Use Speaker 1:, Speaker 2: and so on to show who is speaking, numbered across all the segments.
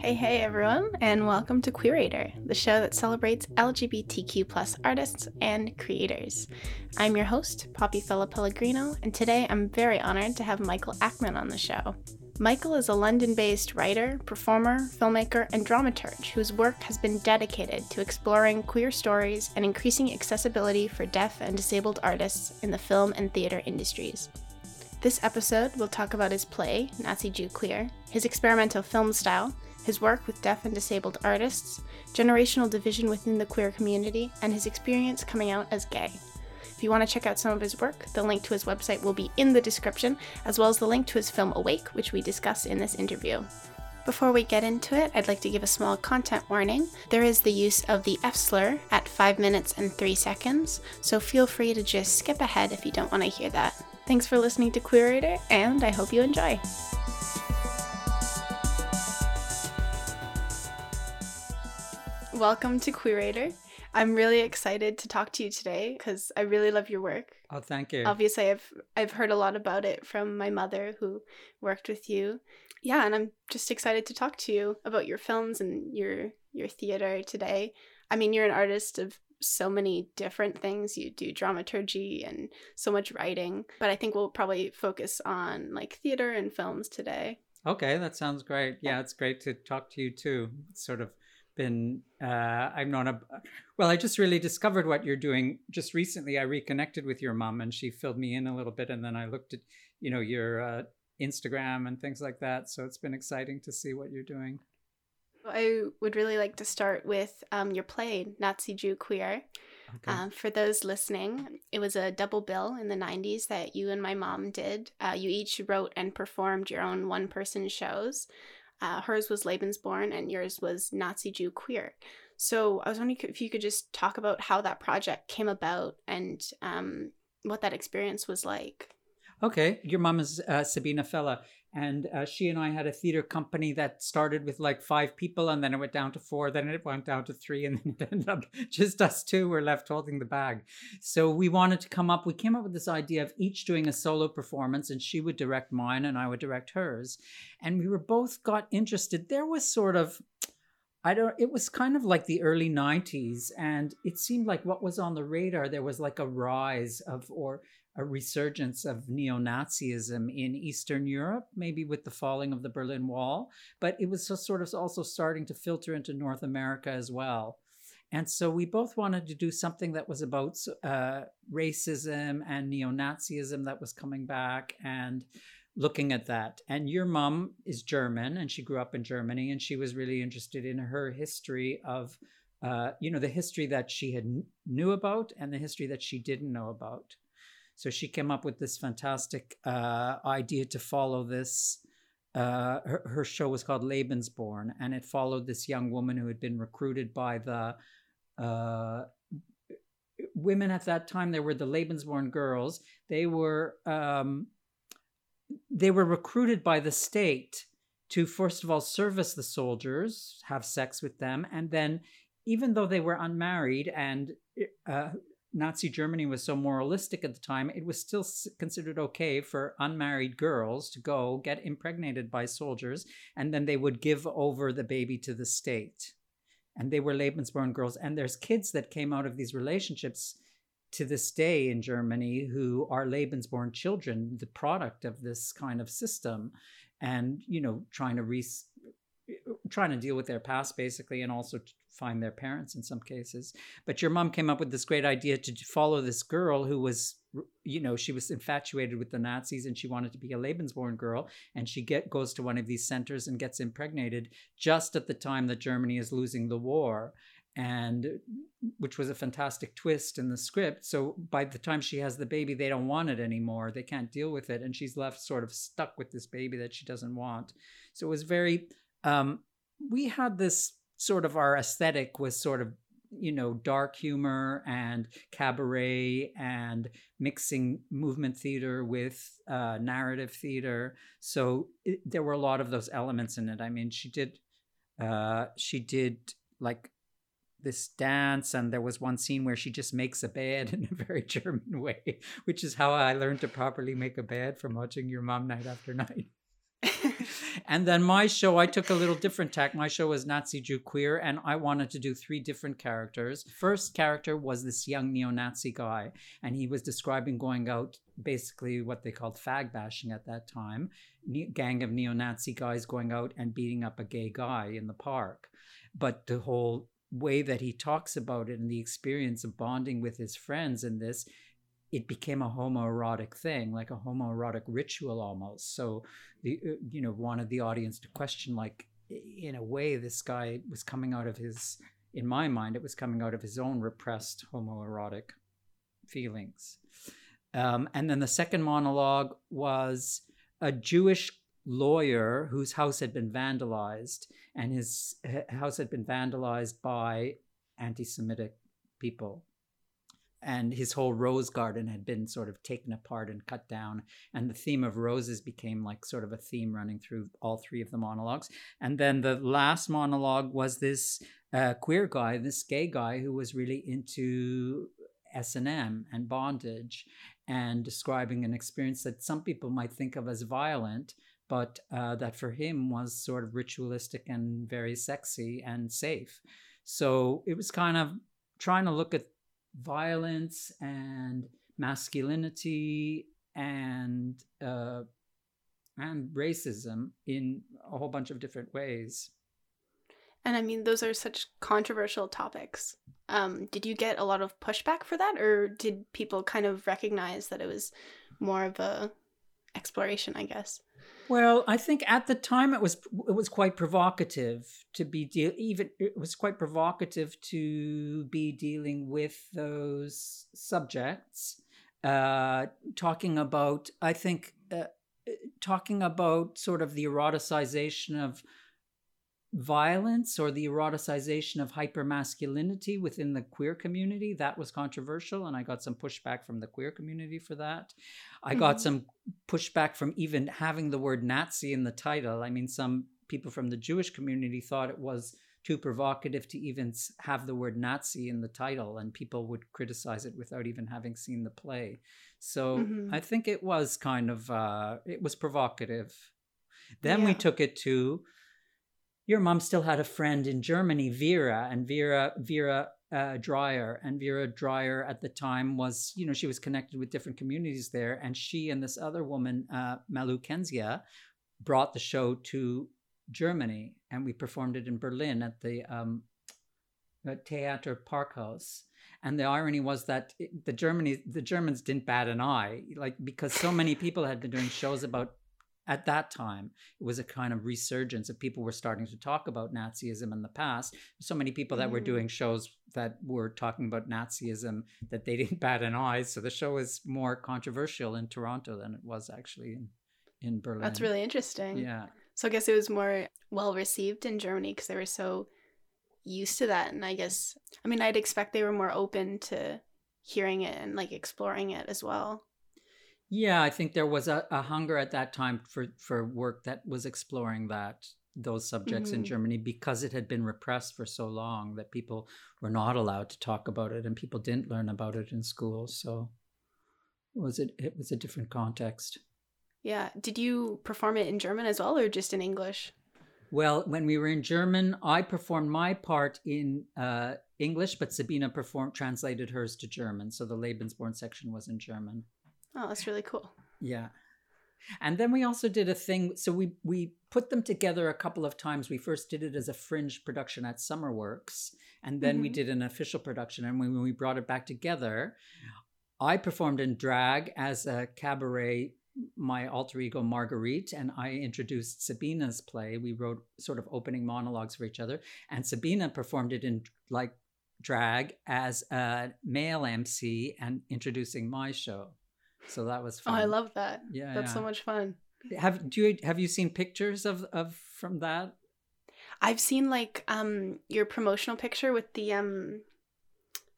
Speaker 1: Hey, hey, everyone, and welcome to Queerator, the show that celebrates LGBTQ plus artists and creators. I'm your host, Poppy Fella Pellegrino, and today I'm very honored to have Michael Achtman on the show. Michael is a London based writer, performer, filmmaker, and dramaturge whose work has been dedicated to exploring queer stories and increasing accessibility for deaf and disabled artists in the film and theater industries. This episode we'll talk about his play, Nazi Jew Queer, his experimental film style, his work with deaf and disabled artists, generational division within the queer community, and his experience coming out as gay. If you want to check out some of his work, the link to his website will be in the description, as well as the link to his film Awake, which we discuss in this interview. Before we get into it, I'd like to give a small content warning. There is the use of the F slur at 5 minutes and 3 seconds, so feel free to just skip ahead if you don't want to hear that. Thanks for listening to Queerator, and I hope you enjoy. Welcome to Queerator. I'm really excited to talk to you today because I really love your work.
Speaker 2: Oh, thank you.
Speaker 1: Obviously, I've I've heard a lot about it from my mother who worked with you. Yeah, and I'm just excited to talk to you about your films and your your theater today. I mean, you're an artist of so many different things. You do dramaturgy and so much writing, but I think we'll probably focus on like theater and films today.
Speaker 2: Okay, that sounds great. Yeah, it's great to talk to you too. It's sort of been uh, I'm not a well. I just really discovered what you're doing just recently. I reconnected with your mom, and she filled me in a little bit, and then I looked at you know your uh, Instagram and things like that. So it's been exciting to see what you're doing.
Speaker 1: I would really like to start with um, your play, Nazi Jew Queer. Okay. Um, for those listening, it was a double bill in the 90s that you and my mom did. Uh, you each wrote and performed your own one person shows. Uh, hers was Lebensborn and yours was Nazi Jew Queer. So I was wondering if you could just talk about how that project came about and um, what that experience was like.
Speaker 2: Okay, your mom is uh, Sabina Fella, and uh, she and I had a theater company that started with like five people, and then it went down to four, then it went down to three, and then it ended up just us two were left holding the bag. So we wanted to come up. We came up with this idea of each doing a solo performance, and she would direct mine, and I would direct hers, and we were both got interested. There was sort of I don't it was kind of like the early 90s and it seemed like what was on the radar there was like a rise of or a resurgence of neo Nazism in Eastern Europe, maybe with the falling of the Berlin Wall, but it was sort of also starting to filter into North America as well. And so we both wanted to do something that was about uh, racism and neo Nazism that was coming back and looking at that. And your mom is German and she grew up in Germany and she was really interested in her history of. Uh, you know the history that she had knew about and the history that she didn't know about so she came up with this fantastic uh, idea to follow this. Uh, her, her, show was called Lebensborn, and it followed this young woman who had been recruited by the uh, women at that time. They were the Lebensborn girls. They were um, they were recruited by the state to first of all service the soldiers, have sex with them, and then even though they were unmarried and uh, Nazi Germany was so moralistic at the time, it was still considered okay for unmarried girls to go get impregnated by soldiers, and then they would give over the baby to the state. And they were Lebensborn girls. And there's kids that came out of these relationships to this day in Germany who are Lebensborn children, the product of this kind of system, and you know, trying to re- trying to deal with their past basically and also find their parents in some cases. But your mom came up with this great idea to follow this girl who was you know she was infatuated with the nazis and she wanted to be a lebensborn girl. And she get goes to one of these centers and gets impregnated just at the time that germany is losing the war. And which was a fantastic twist in the script. So by the time she has the baby they don't want it anymore. They can't deal with it. And she's left sort of stuck with this baby that she doesn't want. So it was very um, we had this sort of our aesthetic was sort of you know dark humor and cabaret and mixing movement theater with uh, narrative theater. So it, there were a lot of those elements in it. I mean she did uh, she did like this dance and there was one scene where she just makes a bed in a very german way which is how i learned to properly make a bed from watching your mom night after night And then my show, I took a little different tack. My show was Nazi Jew Queer, and I wanted to do three different characters. First character was this young neo Nazi guy, and he was describing going out, basically what they called fag bashing at that time gang of neo Nazi guys going out and beating up a gay guy in the park. But the whole way that he talks about it and the experience of bonding with his friends in this it became a homoerotic thing, like a homoerotic ritual almost. So, the uh, you know wanted the audience to question, like in a way, this guy was coming out of his, in my mind, it was coming out of his own repressed homoerotic feelings. Um, and then the second monologue was a Jewish lawyer whose house had been vandalized, and his house had been vandalized by anti-Semitic people and his whole rose garden had been sort of taken apart and cut down and the theme of roses became like sort of a theme running through all three of the monologues. And then the last monologue was this uh, queer guy this gay guy who was really into s&m and bondage and describing an experience that some people might think of as violent but uh, that for him was sort of ritualistic and very sexy and safe. So it was kind of trying to look at violence and masculinity and uh, and racism in a whole bunch of different ways.
Speaker 1: And I mean, those are such controversial topics. Um, did you get a lot of pushback for that, or did people kind of recognize that it was more of a exploration? I guess.
Speaker 2: Well, I think at the time it was it was quite provocative to be de- even it was quite provocative to be dealing with those subjects, uh, talking about I think uh, talking about sort of the eroticization of violence or the eroticization of hypermasculinity within the queer community that was controversial and i got some pushback from the queer community for that i mm-hmm. got some pushback from even having the word nazi in the title i mean some people from the jewish community thought it was too provocative to even have the word nazi in the title and people would criticize it without even having seen the play so mm-hmm. i think it was kind of uh, it was provocative then yeah. we took it to your mom still had a friend in Germany, Vera, and Vera Vera uh, Dreyer, and Vera Dreyer at the time was, you know, she was connected with different communities there, and she and this other woman, uh, Malu Kenzia, brought the show to Germany, and we performed it in Berlin at the um, Theater Parkhaus. And the irony was that the Germany, the Germans didn't bat an eye, like because so many people had been doing shows about at that time it was a kind of resurgence of people were starting to talk about nazism in the past. So many people that mm. were doing shows that were talking about nazism that they didn't bat an eye. So the show was more controversial in toronto than it was actually in, in berlin.
Speaker 1: That's really interesting.
Speaker 2: Yeah.
Speaker 1: So i guess it was more well received in germany because they were so used to that. And i guess i mean i'd expect they were more open to hearing it and like exploring it as well
Speaker 2: yeah, I think there was a, a hunger at that time for, for work that was exploring that those subjects mm-hmm. in Germany because it had been repressed for so long that people were not allowed to talk about it and people didn't learn about it in school. So it was it it was a different context.
Speaker 1: Yeah. Did you perform it in German as well or just in English?
Speaker 2: Well, when we were in German, I performed my part in uh, English, but Sabina performed translated hers to German. So the Lebensborn section was in German.
Speaker 1: Oh, that's really cool.
Speaker 2: Yeah. And then we also did a thing. So we we put them together a couple of times. We first did it as a fringe production at SummerWorks, and then mm-hmm. we did an official production. And when we brought it back together, I performed in drag as a cabaret, my alter ego Marguerite, and I introduced Sabina's play. We wrote sort of opening monologues for each other, and Sabina performed it in like drag as a male MC and introducing my show. So that was fun.
Speaker 1: Oh, I love that. Yeah, that's yeah. so much fun.
Speaker 2: Have do you have you seen pictures of of from that?
Speaker 1: I've seen like um your promotional picture with the um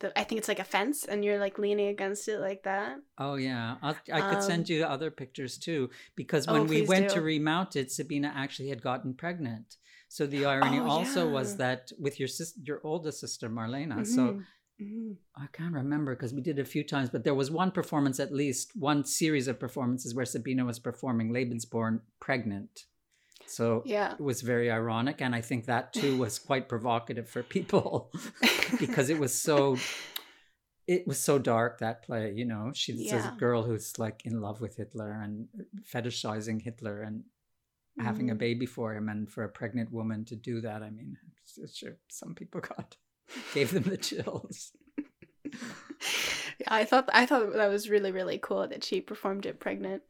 Speaker 1: the I think it's like a fence and you're like leaning against it like that.
Speaker 2: Oh yeah, I'll, i could um, send you other pictures too because when oh, we went do. to remount it, Sabina actually had gotten pregnant. So the irony oh, also yeah. was that with your sister, your oldest sister Marlena. Mm-hmm. So Mm-hmm. I can't remember because we did it a few times, but there was one performance, at least one series of performances where Sabina was performing Lebensborn pregnant. So
Speaker 1: Yeah.
Speaker 2: it was very ironic. And I think that too was quite provocative for people because it was so it was so dark that play you know she's
Speaker 1: Yeah.
Speaker 2: a girl who's like in love with hitler and fetishizing hitler and having a
Speaker 1: Mhm.
Speaker 2: baby for him and for a pregnant woman to do that i mean sure some people got gave them the chills
Speaker 1: Yeah, I thought I thought that was really really cool that she performed it pregnant.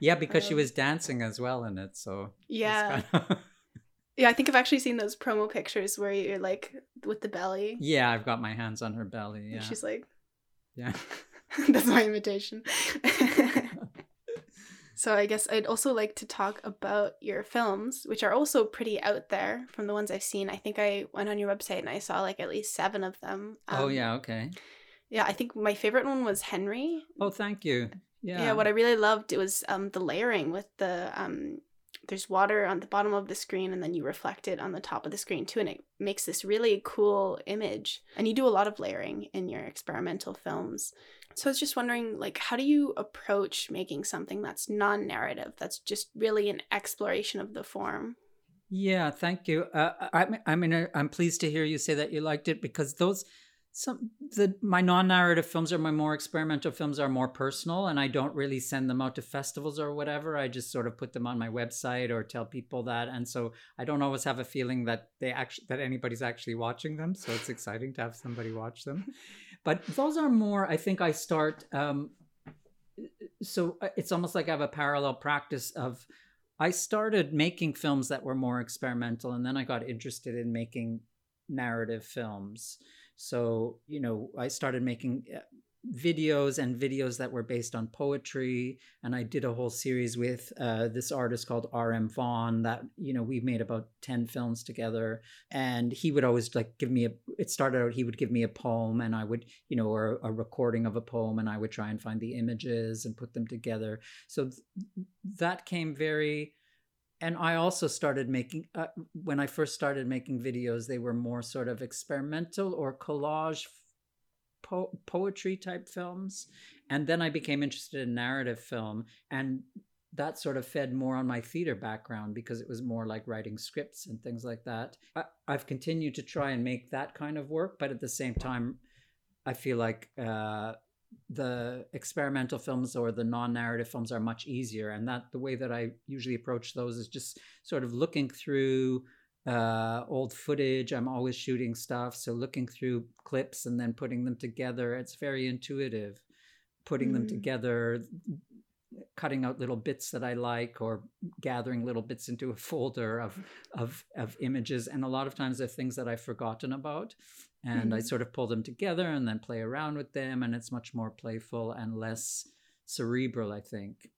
Speaker 2: yeah because she
Speaker 1: Um,
Speaker 2: was dancing as well in it so
Speaker 1: Yeah.
Speaker 2: kind of-
Speaker 1: Yeah, I think I've actually seen those promo pictures where you're like with the belly.
Speaker 2: yeah i've got my hands on her belly
Speaker 1: and
Speaker 2: yeah
Speaker 1: She's like,
Speaker 2: yeah
Speaker 1: that's my imitation. So I guess I'd also like to talk about your films, which are also pretty out there from the ones I've seen. I think I went on your website and I saw like at least seven of them.
Speaker 2: oh
Speaker 1: Um,
Speaker 2: yeah okay
Speaker 1: Yeah, I think my favorite one was Henry.
Speaker 2: oh thank you yeah
Speaker 1: Yeah, what I really loved it was um the layering with the um there's water on the bottom of the screen and then you reflect it on the top of the screen too and it makes this really cool image. And you do a lot of layering in your experimental films. So I was just wondering like how do you approach making something that's non-narrative that's just really an exploration of the form?
Speaker 2: Yeah, thank you. Uh, I, I mean, I- I'm pleased to hear you say that you liked it because those, some the my non-narrative films or my more experimental films are more personal, and I don't really send them out to festivals or whatever. I just sort of put them on my website or tell people that, and so I don't always have a feeling that they actually that anybody's actually watching them. So it's exciting to have somebody watch them. But those are more. I think I start. Um, so uh, it's almost like I have a parallel practice of I started making films that were more experimental, and then I got interested in making narrative films. So, you know, I started making uh, videos and videos that were based on poetry. And I did a whole series with uh, this artist called R.M. Vaughn that, you know, we made about 10 films together. And he would always like give me a, it started out, he would give me a poem and I would, you know, or a recording of a poem and I would try and find the images and put them together. So th- that came very, and I also started making uh, when I first started making videos. They were more sort of experimental or collage po- poetry type films, and then I became interested in narrative film, and that sort of fed more on my theater background because it was more like writing scripts and things like that. I, I've continued to try and make that kind of work, but at the same time, I feel like. Uh, the experimental films or the non-narrative films are much easier. And that the way that i usually approach those is just sort of looking through uh, old footage. I'm always shooting stuff. So looking through clips and then putting them together it's very intuitive. Putting them
Speaker 1: Mm.
Speaker 2: together cutting out little bits that i like or gathering little bits into a folder of of of images. And a lot of times they're things that i've forgotten about and I
Speaker 1: Mhm.
Speaker 2: sort of pull them together and then play around with them, and it's much more playful and less cerebral, I think.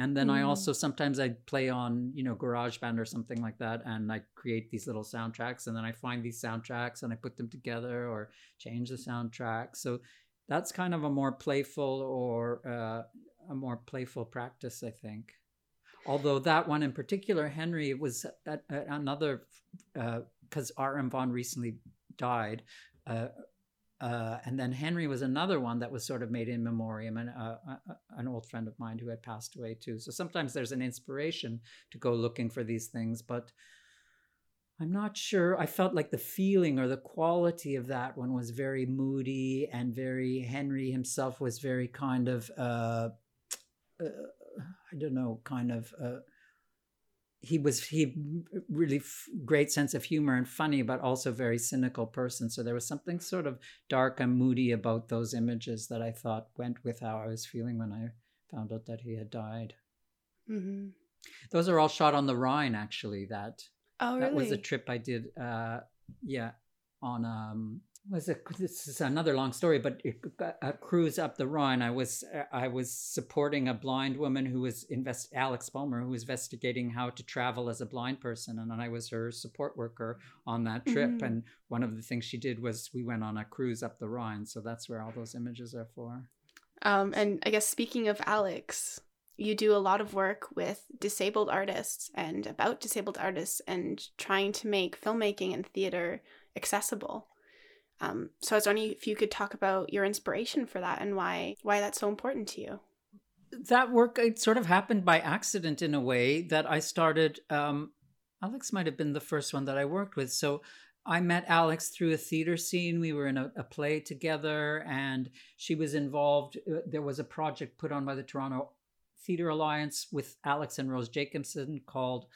Speaker 2: And then I
Speaker 1: Mm.
Speaker 2: also sometimes I play on you know GarageBand or something like that, and I create these little soundtracks, and then I find these soundtracks and I put them together or change the soundtrack. So that's kind of a more playful or uh, a more playful practice, I think. Although that one in particular, Henry, was at, at another because R.M. Vaughn recently died. Uh, uh, and then Henry was another one that was sort of made in memoriam, and uh, uh, an old friend of mine who had passed away too. So sometimes there's an inspiration to go looking for these things, but I'm not sure. I felt like the feeling or the quality of that one was very moody and very. Henry himself was very kind of. Uh, uh, I don't know, kind of. He was he really f- great sense of humor and funny but also very cynical person so there was something sort of dark and moody about those images that i thought went with how i was feeling when i found out that he had died
Speaker 1: Mm-hmm.
Speaker 2: those are all shot on the rhine actually that
Speaker 1: Oh, really?
Speaker 2: that was a trip i did uh yeah on um was it this is another long story but it, a cruise up the rhine i was i was supporting a blind woman who was invest alex Bulmer, who was investigating how to travel as a blind person and i was her support worker on that trip
Speaker 1: Mhm.
Speaker 2: and one of the things she did was we went on a cruise up the rhine so that's where all those images are for
Speaker 1: Um, and I guess speaking of Alex, you do a lot of work with disabled artists and about disabled artists and trying to make filmmaking and theater accessible. Um, so I was wondering if you could talk about your inspiration for that and why why that's so important to you.
Speaker 2: that work it sort of happened by accident in a way that I started um Alex might have been the first one that I worked with. So I met Alex through a theater scene. We were in a, a, play together, and she was involved. Uh, there was a project put on by the Toronto Theater Alliance with Alex and Rose Jacobson called,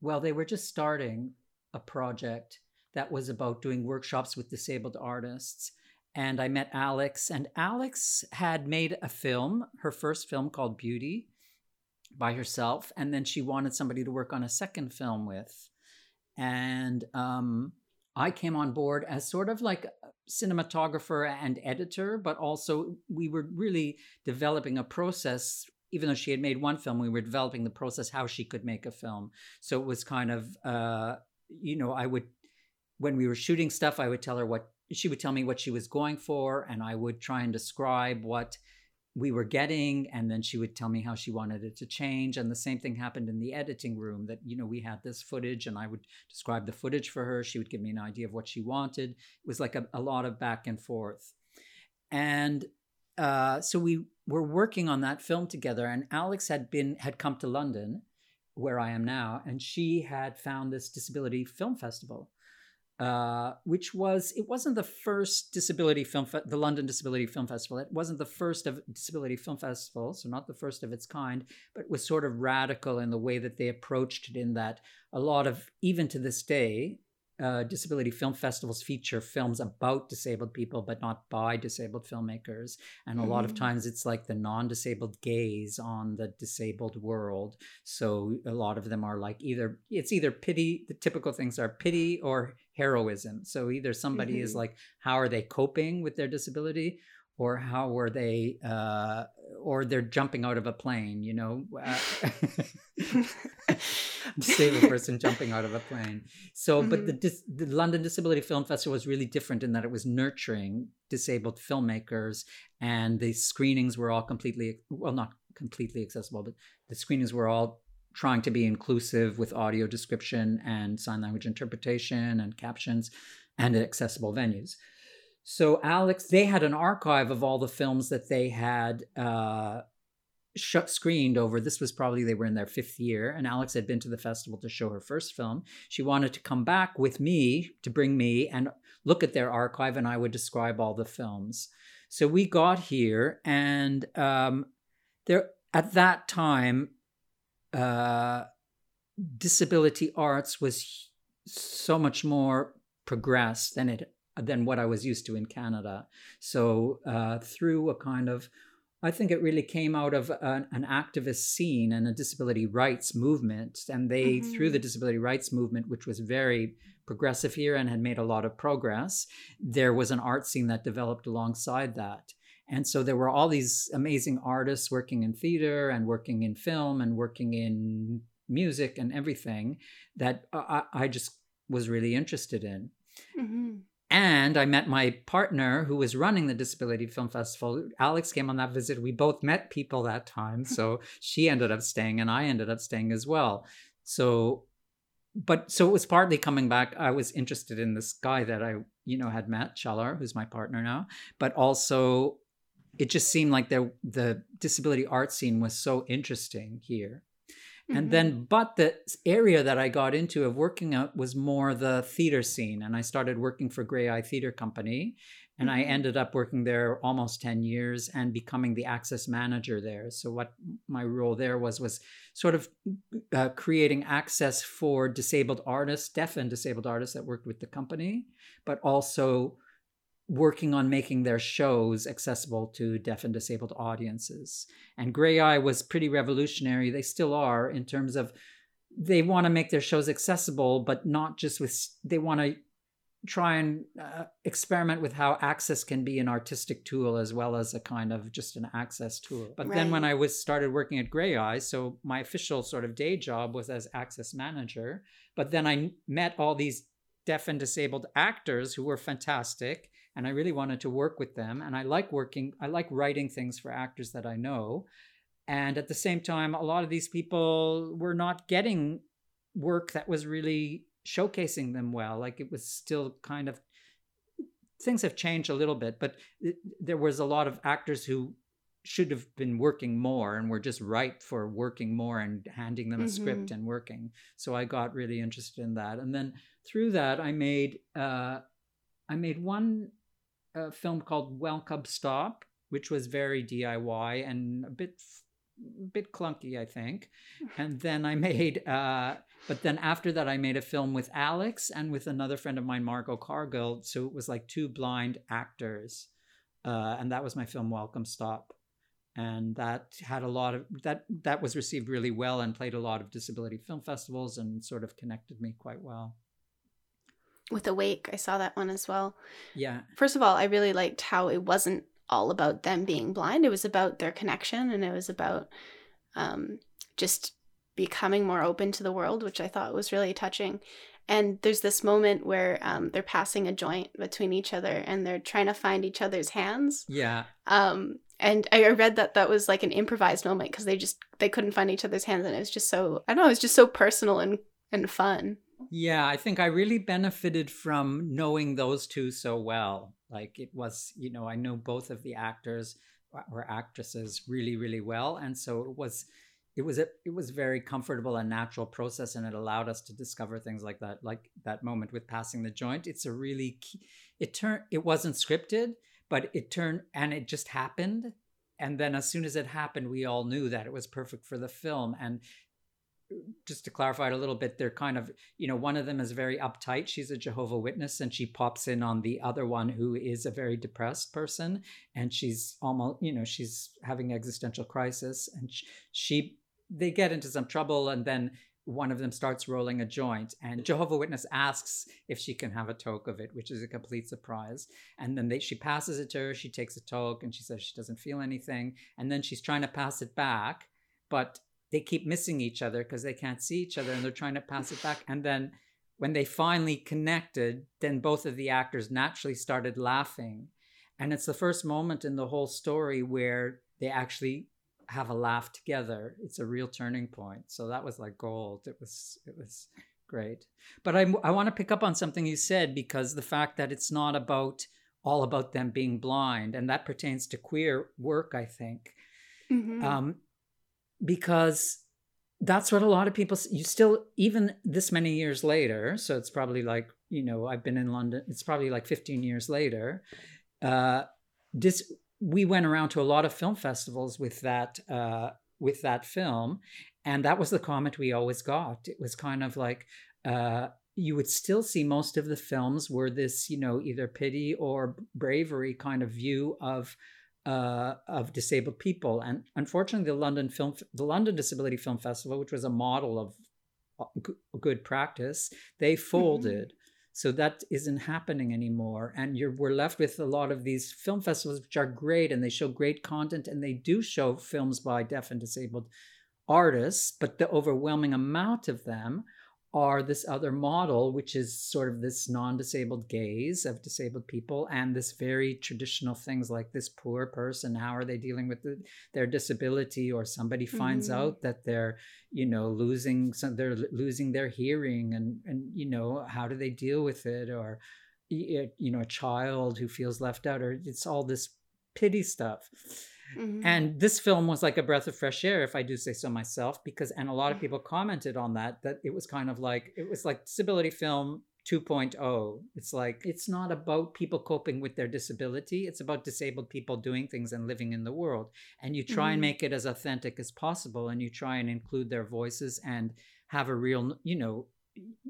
Speaker 2: well, they were just starting a project that was about doing workshops with disabled artists. And I met Alex, and Alex had made a film, her first film called Beauty, by herself. And then she wanted somebody to work on a second film with. And um, I came on board as sort of like cinematographer and editor, but also we were really developing a process. Even though she had made one film, we were developing the process how she could make a film. So it was kind of, uh, you know, I would, when we were shooting stuff, I would tell her what she would tell me what she was going for, and I would try and describe what we were getting and then she would tell me how she wanted it to change and the same thing happened in the editing room that you know we had this footage and i would describe the footage for her. She would give me an idea of what she wanted. It was like a, a lot of back and forth. And uh, so we were working on that film together and alex had been had come to london where i am now and she had found this disability film festival uh, which was it wasn't the first disability film fe- the London Disability Film Festival. It wasn't the first of disability film festivals, so not the first of its kind, but it was sort of radical in the way that they approached it. In that a lot of even to this day, uh, disability film festivals feature films about disabled people, but not by disabled filmmakers. And a lot of mm. times it's like the non disabled gaze on the disabled world. So a lot of them are like either, it's either pity, the typical things are pity or heroism. So either somebody mm-hmm. is like, how are they coping with their disability? Or how were they uh, or they're jumping out of a plane you know uh, disabled person jumping out of a plane so mm-hmm. but the, mm-hmm. the london disability film festival was really different in that it was nurturing disabled filmmakers and the screenings were all completely well not completely accessible but the screenings were all trying to be inclusive with audio description and sign language interpretation and captions and accessible venues so Alex, they had an archive of all the films that they had uh, shut screened over. This was probably they were in their fifth year, and Alex had been to the festival to show her first film. She wanted to come back with me to bring me and look at their archive, and I would describe all the films. So we got here, and um, there at that time, uh, disability arts was so much more progressed than it than what I was used to in Canada. So uh, through a kind of I think it really came out of an, an, activist scene and a disability rights movement. And they, mm-hmm. through the disability rights movement, which was very progressive here and had made a lot of progress, there was an art scene that developed alongside that. And so there were all these amazing artists working in theater and working in film and working in music and everything that I, I just was really interested in. Mm-hmm. And I met my partner who was running the Disability Film Festival. Alex came on that visit. We both met people that time. So she ended up staying and I ended up staying as well. So, but so it was partly coming back. I was interested in this guy that I, you know, had met, Shalar, who's my partner now. But also, it just seemed like there, the disability art scene was so interesting here. Mm-hmm. And then, but the area that I got into of working out was more the theater scene. And I started working for Graeae Theater Company. And mm-hmm. I ended up working there almost 10 years and becoming the access manager there. So what my role there was was sort of uh, creating access for disabled artists, deaf and disabled artists that worked with the company, but also working on making their shows accessible to deaf and disabled audiences. And Graeae was pretty revolutionary. They still are in terms of they want to make their shows accessible, but not just with, they want to try and uh, experiment with how access can be an artistic tool as well as a kind of just an access tool. But right. then when I was started working at Graeae, so my official sort of day job was as access manager, but then I met all these deaf and disabled actors who were fantastic and I really wanted to work with them. And I like working, I like writing things for actors that I know. And at the same time, a lot of these people were not getting work that was really showcasing them well. Like it was still kind of, things have changed a little bit, but it, there was a lot of actors who should have been working more and were just ripe for working more and handing them a mm-hmm. script and working. So I got really interested in that, and then through that I made uh, I made one uh, film called Welcome Stop, which was very DIY and a bit bit clunky, I think. And then I made, uh, but then after that, I made a film with Alex and with another friend of mine, Margot Cargill. So it was like two blind actors. Uh, and that was my film, Welcome Stop. And that had a lot of that. That was received really well and played a lot of disability film festivals and sort of connected me quite well
Speaker 1: with Awake. I saw that one as well.
Speaker 2: Yeah.
Speaker 1: First of all, I really liked how it wasn't all about them being blind. It was about their connection and it was about um, just becoming more open to the world, which I thought was really touching. And there's this moment where um, they're passing a joint between each other and they're trying to find each other's hands.
Speaker 2: Yeah.
Speaker 1: Um, and I read that that was like an improvised moment because they just they couldn't find each other's hands and it was just so I don't know it was just so personal and and fun.
Speaker 2: Yeah, I think I really benefited from knowing those two so well. Like it was, you know, I know both of the actors uh, or actresses really, really well, and so it was, it was a, it was very comfortable and natural process, and it allowed us to discover things like that, like that moment with passing the joint. It's a really, key, it turned, it wasn't scripted, but it turned, and it just happened, and then as soon as it happened, we all knew that it was perfect for the film, and just to clarify it a little bit, they're kind of, you know, one of them is very uptight. She's a Jehovah Witness, and she pops in on the other one who is a very depressed person, and she's almost, you know, she's having existential crisis, and she, they get into some trouble, and then one of them starts rolling a joint, and Jehovah Witness asks if she can have a toke of it, which is a complete surprise. And then they, she passes it to her. She takes a toke, and she says she doesn't feel anything, and then she's trying to pass it back, but they keep missing each other because they can't see each other and they're trying to pass it back. And then when they finally connected, then both of the actors naturally started laughing. And it's the first moment in the whole story where they actually have a laugh together. It's a real turning point. So that was like gold. It was it was great. But I I want to pick up on something you said because the fact that it's not about all about them being blind and that pertains to queer work, I think. Mm-hmm. Um, because that's what a lot of people you still even this many years later so it's probably like you know i've been in london it's probably like 15 years later uh this we went around to a lot of film festivals with that uh with that film and that was the comment we always got. It was kind of like uh you would still see most of the films were this you know either pity or bravery kind of view of uh, of disabled people. And unfortunately, the London Film, the London Disability Film Festival, which was a model of uh, good practice, they mm-hmm. folded. Mm-hmm. So that isn't happening anymore, and you're we're left with a lot of these film festivals, which are great and they show great content, and they do show films by deaf and disabled artists, but the overwhelming amount of them are this other model, which is sort of this non disabled gaze of disabled people and this very traditional things like this poor person. How are they dealing with the, their disability? Or somebody finds mm-hmm. out that they're, you know, losing some, they're losing their hearing and, and, you know, how do they deal with it? Or, you know, a child who feels left out, or it's all this pity stuff. Mm-hmm. And this film was like a breath of fresh air, if I do say so myself, because, and a lot of mm-hmm. people commented on that, that it was kind of like, it was like disability film 2.0. It's like, it's not about people coping with their disability. It's about disabled people doing things and living in the world. And you try mm-hmm. and make it as authentic as possible and you try and include their voices and have a real, you know,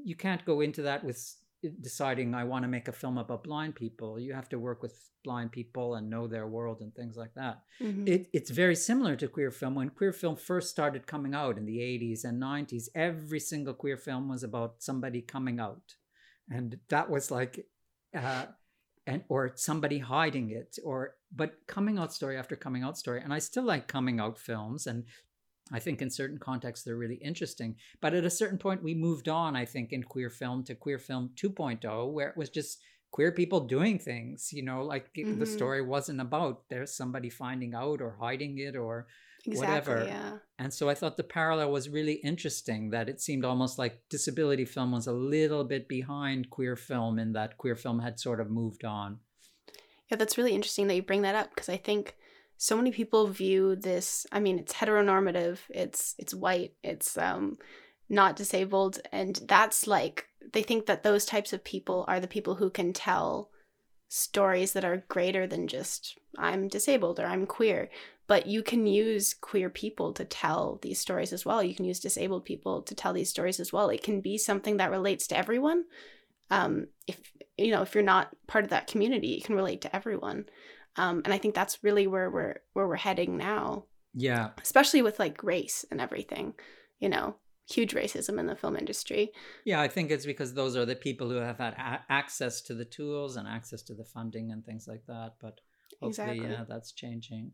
Speaker 2: you can't go into that with deciding I want to make a film about blind people. You have to work with blind people and know their world and things like that. Mm-hmm. It, it's very similar to queer film. When queer film first started coming out in the 80s and 90s, every single queer film was about somebody coming out. And that was like, uh, and or somebody hiding it or but coming out story after coming out story and i still like coming out films and I think in certain contexts they're really interesting. But at a certain point, we moved on, I think, in queer film to queer film 2.0, where it was just queer people doing things, you know, like mm-hmm. the story wasn't about there's somebody finding out or hiding it or exactly, whatever. Yeah. And so I thought the parallel was really interesting that it seemed almost like disability film was a little bit behind queer film in that queer film had sort of moved on.
Speaker 1: Yeah, that's really interesting that you bring that up because I think so many people view this i mean it's heteronormative it's it's white it's um not disabled and that's like they think that those types of people are the people who can tell stories that are greater than just i'm disabled or i'm queer. But you can use queer people to tell these stories as well. You can use disabled people to tell these stories as well. It can be something that relates to everyone. Um, if you know if you're not part of that community it can relate to everyone um, and i think that's really where we're where we're heading now
Speaker 2: yeah
Speaker 1: especially with like race and everything you know huge racism in the film industry
Speaker 2: yeah i think it's because those are the people who have had a- access to the tools and access to the funding and things like that but hopefully exactly. yeah that's changing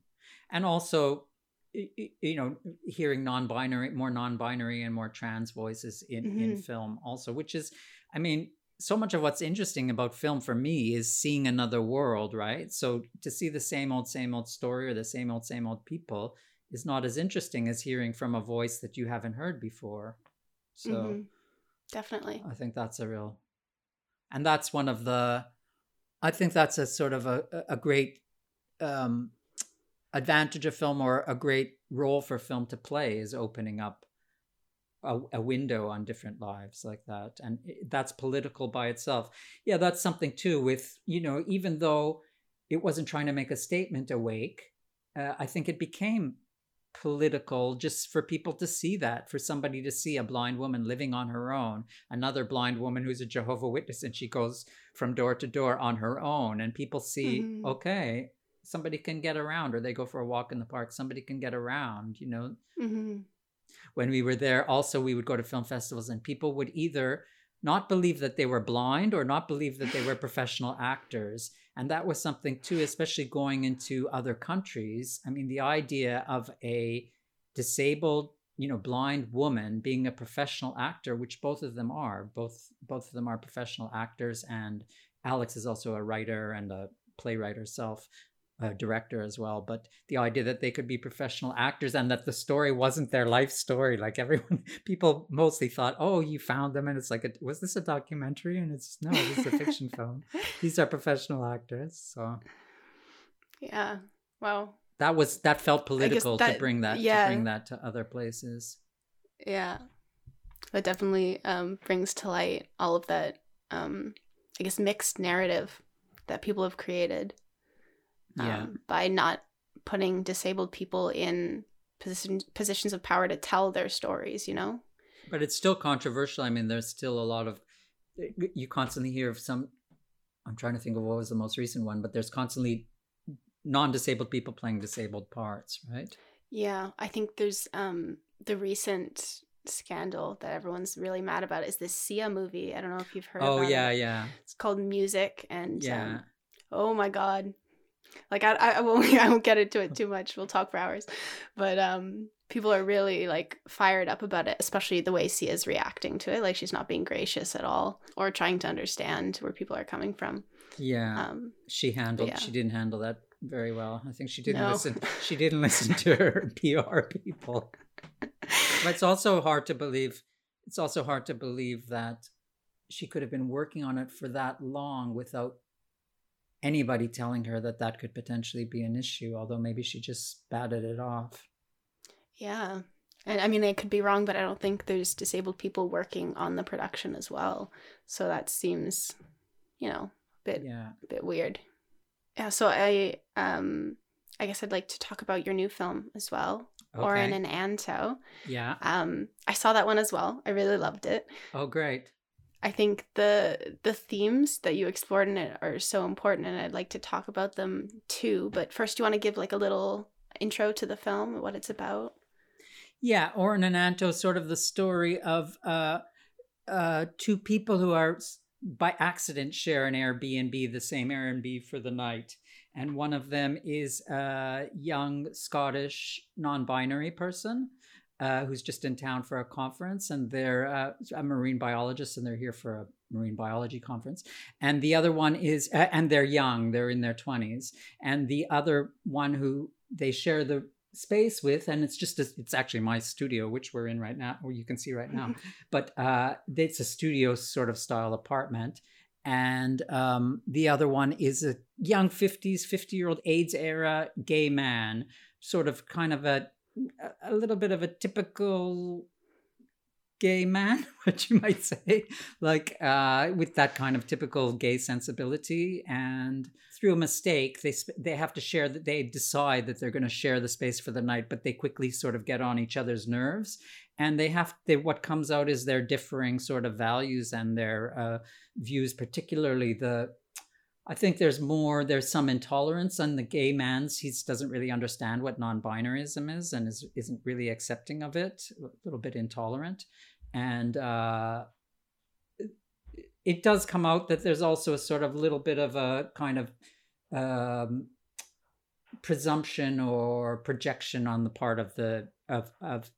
Speaker 2: and also you know hearing non-binary more non-binary and more trans voices in mm-hmm. in film also which is i mean so much of what's interesting about film for me is seeing another world, right? So to see the same old, same old story or the same old, same old people is not as interesting as hearing from a voice that you haven't heard before. So mm-hmm.
Speaker 1: definitely.
Speaker 2: I think that's a real, and that's one of the, I think that's a sort of a, a great um, advantage of film or a great role for film to play is opening up a, a, window on different lives like that and that's political by itself. Yeah that's something too with you know even though it wasn't trying to make a statement awake uh, i think it became political just for people to see that for somebody to see a blind woman living on her own another blind woman who's a jehovah witness and she goes from door to door on her own and people see mm-hmm. okay somebody can get around or they go for a walk in the park somebody can get around you know? Mm-hmm when we were there, also we would go to film festivals and people would either not believe that they were blind or not believe that they were professional actors. And that was something too, especially going into other countries. I mean, the idea of a disabled, you know, blind woman being a professional actor, which both of them are, both both of them are professional actors, and Alex is also a writer and a playwright herself a director as well but the idea that they could be professional actors and that the story wasn't their life story like everyone people mostly thought oh you found them and it's like a, was this a documentary? And it's no this is a fiction film. These are professional actors so.
Speaker 1: Yeah well.
Speaker 2: That was that felt political that, to bring that yeah. to bring that to other places.
Speaker 1: Yeah. That definitely um, brings to light all of that um, i guess mixed narrative that people have created yeah. Um, by not putting disabled people in positions positions of power to tell their stories you know?
Speaker 2: But it's still controversial. I mean there's still a lot of you constantly hear of some i'm trying to think of what was the most recent one but there's constantly non-disabled people playing disabled parts right?
Speaker 1: Yeah i think there's um the recent scandal that everyone's really mad about is this sia movie. I don't know if you've heard
Speaker 2: oh yeah
Speaker 1: it.
Speaker 2: yeah.
Speaker 1: It's called music and yeah. um, oh my god like I, I won't I won't get into it too much. We'll talk for hours, but um, people are really like fired up about it, especially the way Sia is reacting to it. Like she's not being gracious at all or trying to understand where people are coming from.
Speaker 2: Yeah, um, she handled. Yeah. She didn't handle that very well. I think she didn't no. listen. She didn't listen to her PR people. but it's also hard to believe. It's also hard to believe that she could have been working on it for that long without anybody telling her that that could potentially be an issue, although maybe she just batted it off.
Speaker 1: Yeah. And I mean, I could be wrong, but I don't think there's disabled people working on the production as well. So that seems, you know, a bit, yeah. a bit weird. Yeah. So I, um, I guess I'd like to talk about your new film as well, okay. Oren and Anto.
Speaker 2: Yeah.
Speaker 1: Um, I saw that one as well. I really loved it.
Speaker 2: Oh, great.
Speaker 1: I think the the themes that you explored in it are so important, and I'd like to talk about them too. But first, you want to give like a little intro to the film, what it's about?
Speaker 2: Yeah, Anto, sort of the story of uh, uh, two people who are by accident share an Airbnb, the same Airbnb for the night. And one of them is a young Scottish non binary person uh, who's just in town for a conference, and they're uh, a marine biologist, and they're here for a marine biology conference. And the other one is, uh, and they're young, they're in their twenties. And the other one who they share the space with, and it's just a, it's actually my studio, which we're in right now, or you can see right now. but uh, it's a studio sort of style apartment. and um, the other one is a young 50s 50 year old aids era gay man sort of kind of a a little bit of a typical gay man what you might say like uh, with that kind of typical gay sensibility. And through a mistake they sp- they have to share that they decide that they're going to share the space for the night but they quickly sort of get on each other's nerves. And they have they what comes out is their differing sort of values and their uh, views particularly the I think there's more, there's some intolerance on the gay man's. He doesn't really understand what non binaryism is and is, isn't really accepting of it, a little bit intolerant. And uh, it does come out that there's also a sort of little bit of a kind of um, presumption or projection on the part of the of of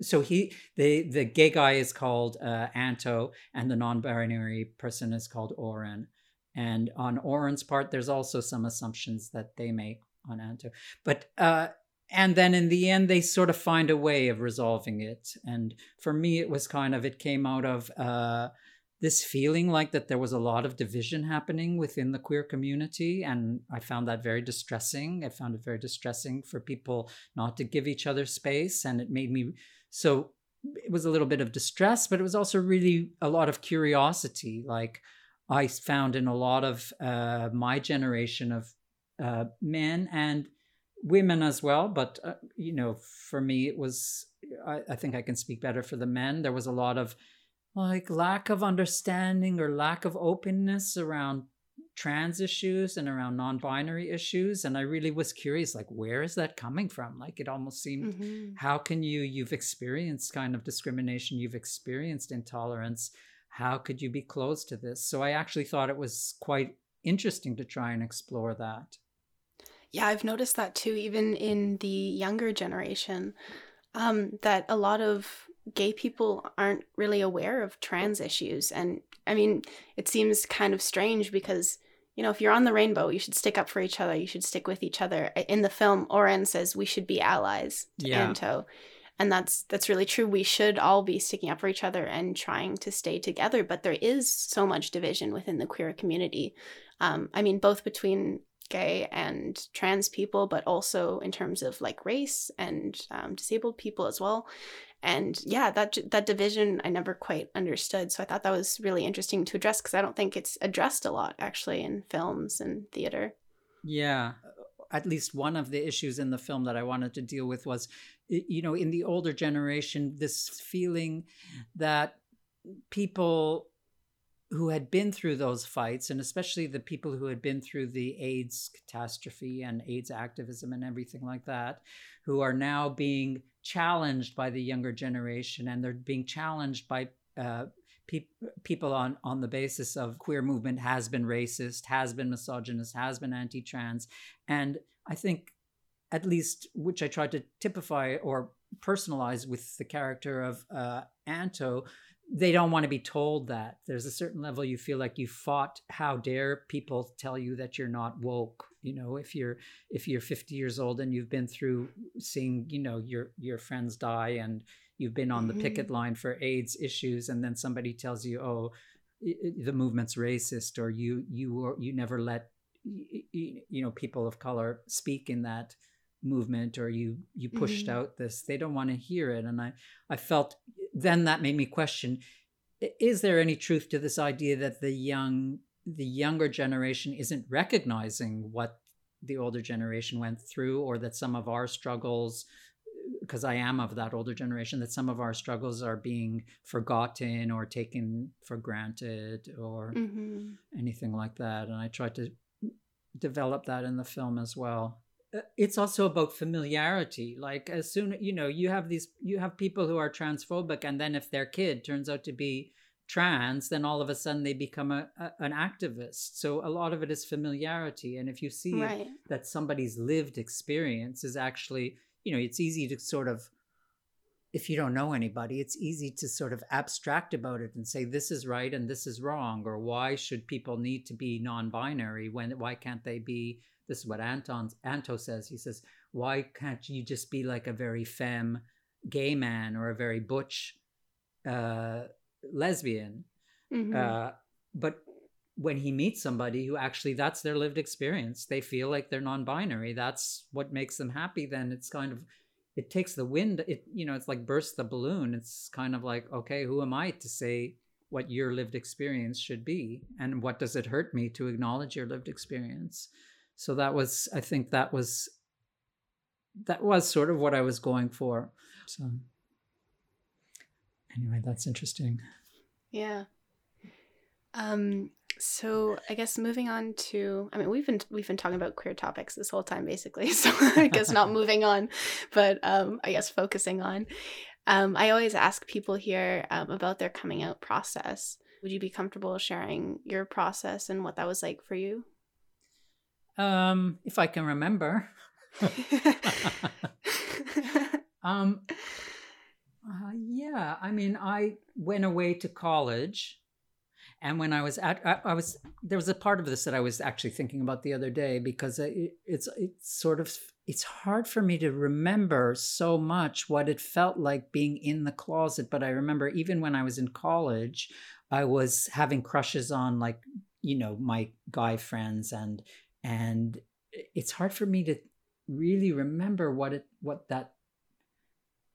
Speaker 2: so he the the gay guy is called uh, Anto and the non-binary person is called Oren and on Oren's part there's also some assumptions that they make on Anto but uh and then in the end they sort of find a way of resolving it. And for me it was kind of it came out of uh this feeling like that there was a lot of division happening within the queer community. And i found that very distressing. I found it very distressing for people not to give each other space. And it made me so it was a little bit of distress but it was also really a lot of curiosity. Like i found in a lot of uh, my generation of uh, men and women as well but uh, you know for me it was I, I think i can speak better for the men there was a lot of like lack of understanding or lack of openness around trans issues and around non-binary issues and i really was curious like where is that coming from like it almost seemed mm-hmm. how can you you've experienced kind of discrimination you've experienced intolerance how could you be closed to this so i actually thought it was quite interesting to try and explore that
Speaker 1: yeah i've noticed that too even in the younger generation um, that a lot of gay people aren't really aware of trans issues. And I mean, it seems kind of strange because, you know, if you're on the rainbow, you should stick up for each other. You should stick with each other. In the film, Oren says we should be allies to yeah. Anto. And that's that's really true. We should all be sticking up for each other and trying to stay together. But there is so much division within the queer community. Um, I mean, both between gay and trans people, but also in terms of like race and um, disabled people as well and yeah that that division i never quite understood so i thought that was really interesting to address because i don't think it's addressed a lot actually in films and theater
Speaker 2: yeah at least one of the issues in the film that i wanted to deal with was you know in the older generation this feeling that people who had been through those fights, and especially the people who had been through the AIDS catastrophe and AIDS activism and everything like that, who are now being challenged by the younger generation, and they're being challenged by uh, pe- people on on the basis of queer movement has been racist, has been misogynist, has been anti-trans, and I think at least which I tried to typify or personalize with the character of uh, Anto, they don't want to be told that. There's a certain level you feel like you fought. How dare people tell you that you're not woke? You know, if you're if you're 50 years old and you've been through seeing, you know, your your friends die and you've been on mm-hmm. the picket mm-hmm. line for AIDS issues, and then somebody tells you, oh, the movement's racist, or you you you never let you know people of color speak in that movement or you you pushed mm-hmm. out this they don't want to hear it and i i felt then that made me question is there any truth to this idea that the young the younger generation isn't recognizing what the older generation went through or that some of our struggles because I am of that older generation that some of our struggles are being forgotten or taken for granted or mm-hmm. anything like that and I tried to develop that in the film as well uh, it's also about familiarity like as soon you know you have these you have people who are transphobic and then if their kid turns out to be trans then all of a sudden they become a, a an activist so a lot of it is familiarity and if you see right. that somebody's lived experience is actually you know it's easy to sort of if you don't know anybody it's easy to sort of abstract about it and say this is right and this is wrong or why should people need to be non-binary when why can't they be this is what Anton Anto says. He says, "Why can't you just be like a very femme gay man or a very butch uh, lesbian?" Mm-hmm. Uh, but when he meets somebody who actually that's their lived experience. They feel like they're non-binary. That's what makes them happy. Then it's kind of it takes the wind it you know it's like burst the balloon. It's kind of like okay who am i to say what your lived experience should be? And what does it hurt me to acknowledge your lived experience? So that was i think that was that was sort of what i was going for. So anyway that's interesting.
Speaker 1: Yeah. Um so I guess moving on to I mean we've been we've been talking about queer topics this whole time basically so I guess not moving on but um I guess focusing on. Um I always ask people here um, about their coming out process. Would you be comfortable sharing your process and what that was like for you?
Speaker 2: Um if I can remember. Um uh, yeah I mean I went away to college and when I was at, I, I, was there was a part of this that I was actually thinking about the other day because it, it's it's sort of it's hard for me to remember so much what it felt like being in the closet. But I remember even when I was in college, I was having crushes on like you know my guy friends and and it's hard for me to really remember what it what that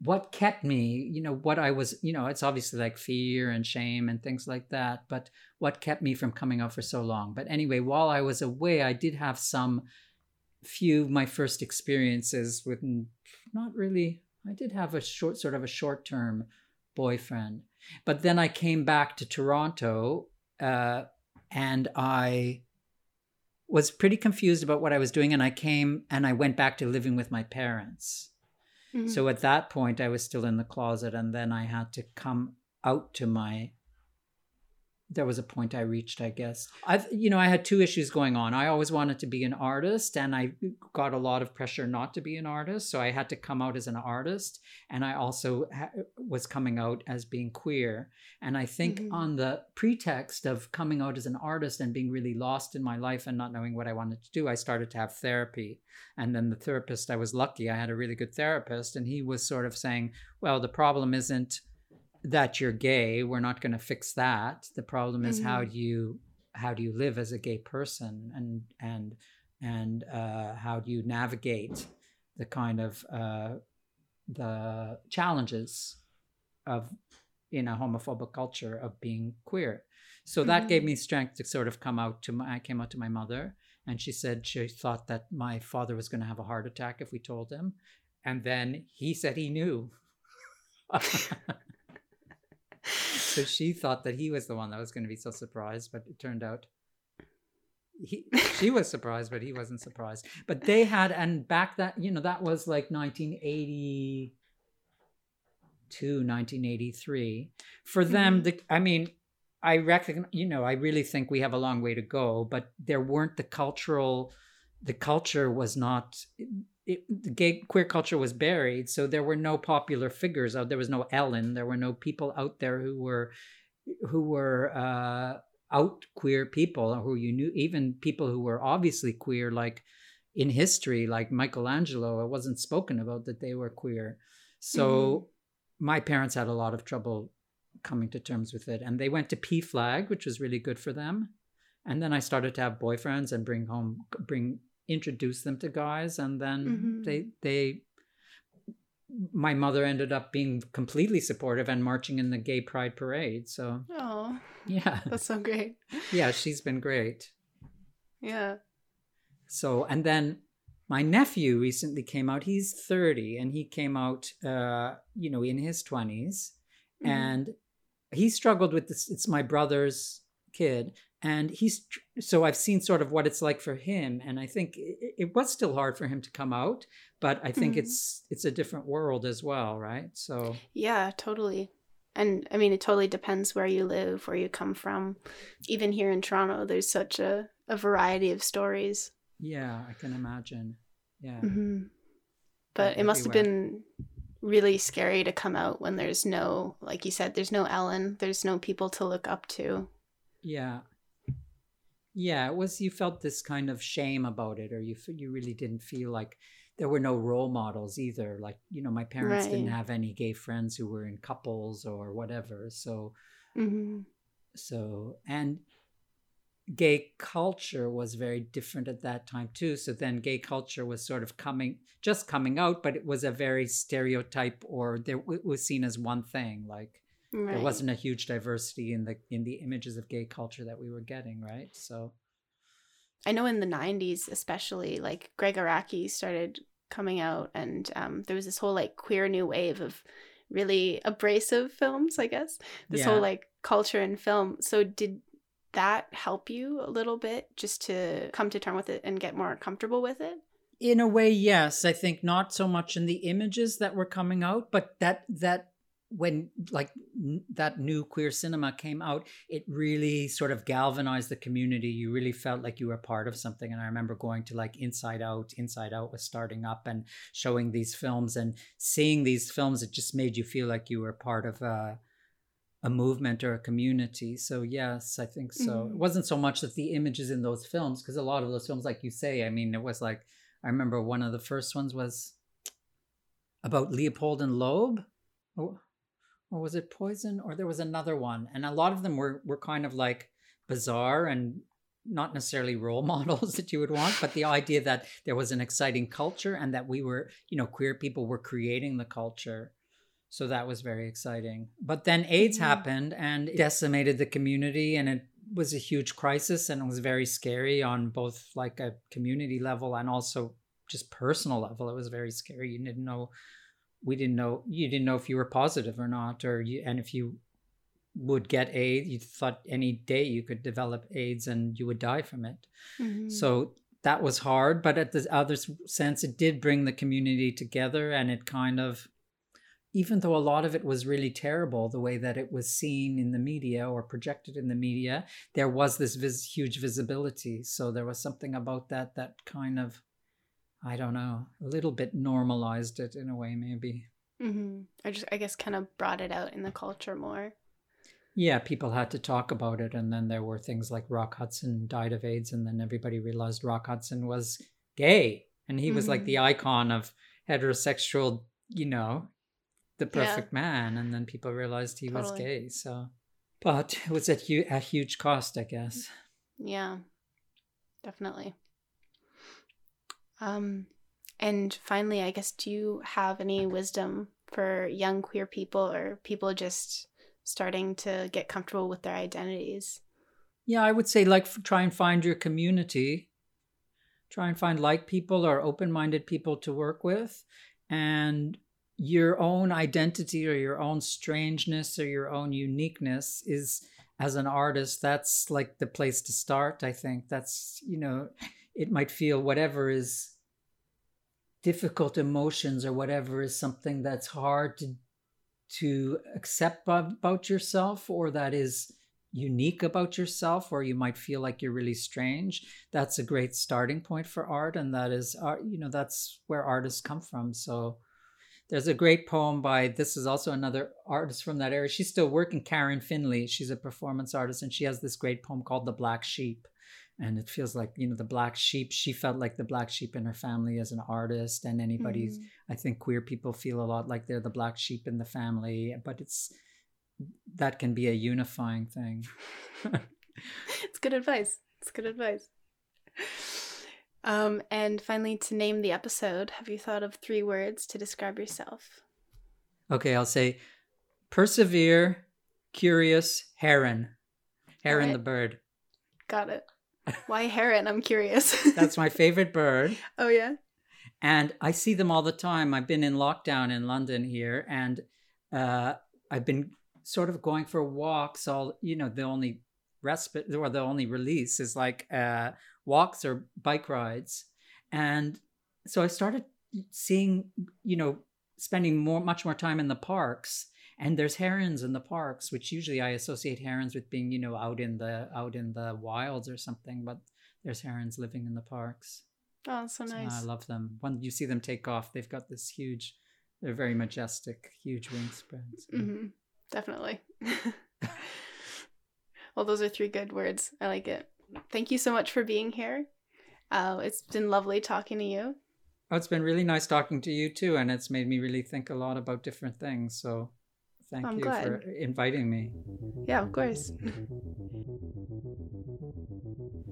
Speaker 2: what kept me you know what i was you know it's obviously like fear and shame and things like that but what kept me from coming out for so long. But anyway while i was away i did have some few my first experiences with not really i did have a short sort of a short term boyfriend. But then i came back to toronto uh, and i was pretty confused about what i was doing and i came and i went back to living with my parents Mm-hmm. So at that point, I was still in the closet, and then I had to come out to my there was a point I reached, I guess. I've, you know, I had two issues going on. I always wanted to be an artist, and I got a lot of pressure not to be an artist. So I had to come out as an artist. And I also ha- was coming out as being queer. And I think mm-hmm. on the pretext of coming out as an artist and being really lost in my life and not knowing what I wanted to do, I started to have therapy. And then the therapist, I was lucky, I had a really good therapist, and he was sort of saying, well, the problem isn't that you're gay we're not going to fix that the problem is mm-hmm. how do you how do you live as a gay person and and and uh, how do you navigate the kind of uh, the challenges of in a homophobic culture of being queer so that mm-hmm. gave me strength to sort of come out to my i came out to my mother and she said she thought that my father was going to have a heart attack if we told him and then he said he knew so she thought that he was the one that was going to be so surprised, but it turned out he she was surprised, but he wasn't surprised. But they had, and back that you know that was like 1982, 1983. For them, mm-hmm. the I mean, I reckon you know I really think we have a long way to go, but there weren't the cultural, the culture was not it, gay queer culture was buried, so there were no popular figures out. There was no Ellen. There were no people out there who were who were uh, out queer people who you knew. Even people who were obviously queer, like in history, like Michelangelo, it wasn't spoken about that they were queer. So mm-hmm. my parents had a lot of trouble coming to terms with it, and they went to PFLAG, which was really good for them. And then I started to have boyfriends and bring home bring introduce them to guys and then mm-hmm. they they my mother ended up being completely supportive and marching in the gay pride parade so
Speaker 1: oh
Speaker 2: yeah.
Speaker 1: That's so great.
Speaker 2: Yeah she's been great.
Speaker 1: Yeah.
Speaker 2: So and then my nephew recently came out he's 30 and he came out uh you know in his 20s mm-hmm. and he struggled with this it's my brother's kid and he's so i've seen sort of what it's like for him and i think it, it was still hard for him to come out but i think mm-hmm. it's it's a different world as well right? So
Speaker 1: yeah totally. And i mean it totally depends where you live where you come from. Even here in toronto there's such a, a variety of stories.
Speaker 2: Yeah i can imagine. Yeah.
Speaker 1: Mm-hmm. but it must have been really scary to come out when there's no like you said there's no ellen there's no people to look up to.
Speaker 2: Yeah yeah it was you felt this kind of shame about it or you you really didn't feel like there were no role models either like you know my parents right. didn't have any gay friends who were in couples or whatever so
Speaker 1: mm-hmm.
Speaker 2: so and gay culture was very different at that time too. So then gay culture was sort of coming, just coming out, but it was a very stereotype or there it was seen as one thing. Like
Speaker 1: Right.
Speaker 2: there wasn't a huge diversity in the in the images of gay culture that we were getting, right? So
Speaker 1: I know in the 90s, especially, like Gregg Araki started coming out, and um, there was this whole like queer new wave of really abrasive films, I guess. This
Speaker 2: Yeah.
Speaker 1: whole like culture in film. So, did that help you a little bit just to come to term with it and get more comfortable with it?
Speaker 2: in a way yes i think not so much in the images that were coming out but that that when like n- that new queer cinema came out it really sort of galvanized the community. You really felt like you were part of something. And i remember going to like inside out inside out was starting up and showing these films. And seeing these films it just made you feel like you were part of a a movement or a community. So yes i think so.
Speaker 1: Mhm.
Speaker 2: it wasn't so much that the images in those films because a lot of those films like you say i mean it was like I remember one of the first ones was about Leopold and Loeb. Or, or was it Poison? Or there was another one. And a lot of them were, were kind of like bizarre and not necessarily role models that you would want, but the idea that there was an exciting culture and that we were, you know, queer people were creating the culture. So that was very exciting. But then AIDS
Speaker 1: Mhm.
Speaker 2: happened and it decimated the community and it was a huge crisis and it was very scary on both like a community level and also just personal level. It was very scary. You didn't know we didn't know you didn't know if you were positive or not or you and if you would get AIDS, you thought any day you could develop AIDS and you would die from it.
Speaker 1: Mhm.
Speaker 2: So that was hard, but at the other sense, it did bring the community together and it kind of, even though a lot of it was really terrible, the way that it was seen in the media or projected in the media, there was this vis- huge visibility. So there was something about that that kind of, I don't know, a little bit normalized it in a way, maybe.
Speaker 1: Mhm. I just, I guess, kind of brought it out in the culture more.
Speaker 2: Yeah, people had to talk about it. And then there were things like Rock Hudson died of AIDS, and then everybody realized Rock Hudson was gay. And he was like
Speaker 1: Mhm.
Speaker 2: the icon of heterosexual, you know, the
Speaker 1: Yeah.
Speaker 2: perfect man. And then people realized he was gay. So, but it was at hu- a huge cost, I guess.
Speaker 1: Yeah, definitely. Um, and finally, I guess, do you have any wisdom for young queer people or people just starting to get comfortable with their identities?
Speaker 2: Yeah, I would say like try and find your community. Try and find like people or open minded people to work with. And your own identity or your own strangeness or your own uniqueness is, as an artist, that's like the place to start. I think that's, you know, it might feel whatever is difficult emotions or whatever is something that's hard to to accept about yourself or that is unique about yourself or you might feel like you're really strange that's a great starting point for art and that is art you know that's where artists come from. So there's a great poem by this is also another artist from that area she's still working karen finley. She's a performance artist and she has this great poem called the black sheep and it feels like you know the black sheep she felt like the black sheep in her family as an artist and anybody's
Speaker 1: Mhm.
Speaker 2: I think queer people feel a lot like they're the black sheep in the family, but it's that can be a unifying thing.
Speaker 1: it's good advice. It's good advice. Um, and finally, to name the episode, have you thought of three words to describe yourself?
Speaker 2: okay, I'll say persevere, curious, heron. Heron
Speaker 1: Alright.
Speaker 2: the bird.
Speaker 1: Got it. Why heron? I'm curious.
Speaker 2: That's my favorite bird.
Speaker 1: oh yeah.
Speaker 2: And I see them all the time. I've been in lockdown in London here, and uh, I've been sort of going for walks. All you know, the only respite or the only release is like uh, walks or bike rides, and so I started seeing, you know, spending more, much more time in the parks. And there's herons in the parks, which usually I associate herons with being, you know, out in the out in the wilds or something. But there's herons living in the parks.
Speaker 1: Oh, so
Speaker 2: So
Speaker 1: nice.
Speaker 2: I love them. When you see them take off, they've got this huge, they're very majestic, huge wingspreads.
Speaker 1: hmm Definitely. well, those are three good words. I like it. Thank you so much for being here. Uh, it's been lovely talking to you.
Speaker 2: Oh, it's been really nice talking to you too, and it's made me really think a lot about different things. So thank
Speaker 1: I'm
Speaker 2: you
Speaker 1: glad.
Speaker 2: for inviting me.
Speaker 1: Yeah, of course.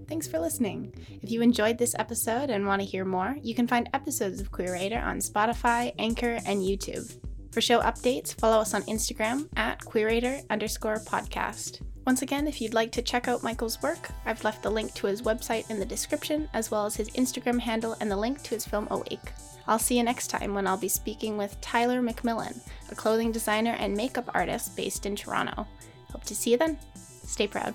Speaker 1: thanks for listening. If you enjoyed this episode and want to hear more, you can find episodes of Queerator on Spotify, Anchor, and YouTube. For show updates, follow us on Instagram at Queerator underscore podcast. Once again, if you'd like to check out Michael's work, I've left the link to his website in the description, as well as his Instagram handle and the link to his film Awake. I'll see you next time when I'll be speaking with Tyler McMillan, a clothing designer and makeup artist based in Toronto. Hope to see you then. Stay proud.